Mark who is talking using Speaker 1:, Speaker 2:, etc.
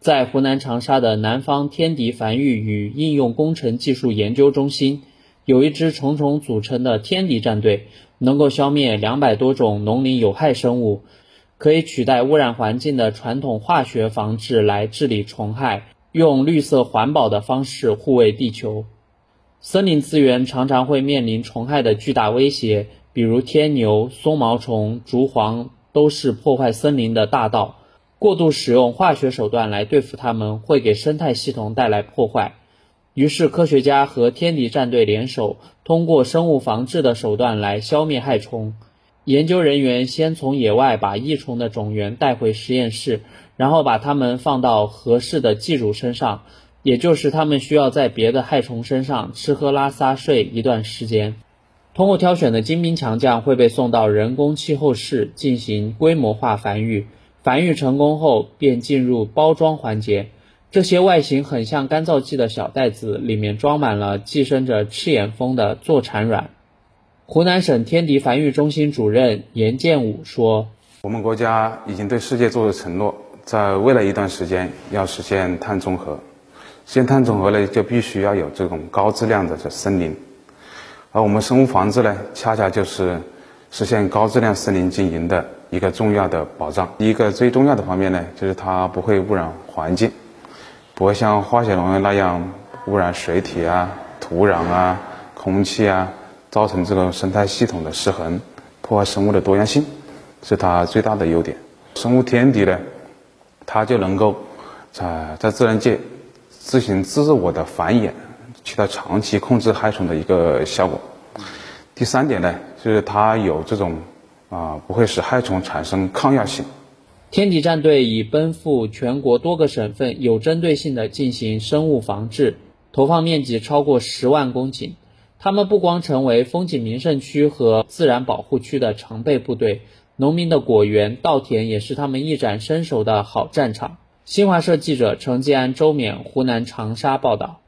Speaker 1: 在湖南长沙的南方天敌繁育与应用工程技术研究中心，有一支虫虫组成的天敌战队，能够消灭两百多种农林有害生物，可以取代污染环境的传统化学防治来治理虫害，用绿色环保的方式护卫地球。森林资源常常会面临虫害的巨大威胁，比如天牛、松毛虫、竹蝗都是破坏森林的大盗。过度使用化学手段来对付它们，会给生态系统带来破坏。于是，科学家和天敌战队联手，通过生物防治的手段来消灭害虫。研究人员先从野外把益虫的种源带回实验室，然后把它们放到合适的寄主身上，也就是它们需要在别的害虫身上吃喝拉撒睡一段时间。通过挑选的精兵强将会被送到人工气候室进行规模化繁育。繁育成功后，便进入包装环节。这些外形很像干燥剂的小袋子，里面装满了寄生着赤眼蜂的坐产卵。湖南省天敌繁育中心主任严建武说：“
Speaker 2: 我们国家已经对世界做了承诺，在未来一段时间要实现碳中和。实现碳中和呢，就必须要有这种高质量的这森林。而我们生物防治呢，恰恰就是实现高质量森林经营的。”一个重要的保障，一个最重要的方面呢，就是它不会污染环境，不会像化学农药那样污染水体啊、土壤啊、空气啊，造成这个生态系统的失衡，破坏生物的多样性，是它最大的优点。生物天敌呢，它就能够在在自然界自行自我的繁衍，起到长期控制害虫的一个效果。第三点呢，就是它有这种。啊，不会使害虫产生抗药性。
Speaker 1: 天敌战队已奔赴全国多个省份，有针对性地进行生物防治，投放面积超过十万公顷。他们不光成为风景名胜区和自然保护区的常备部队，农民的果园、稻田也是他们一展身手的好战场。新华社记者程继安、周冕，湖南长沙报道。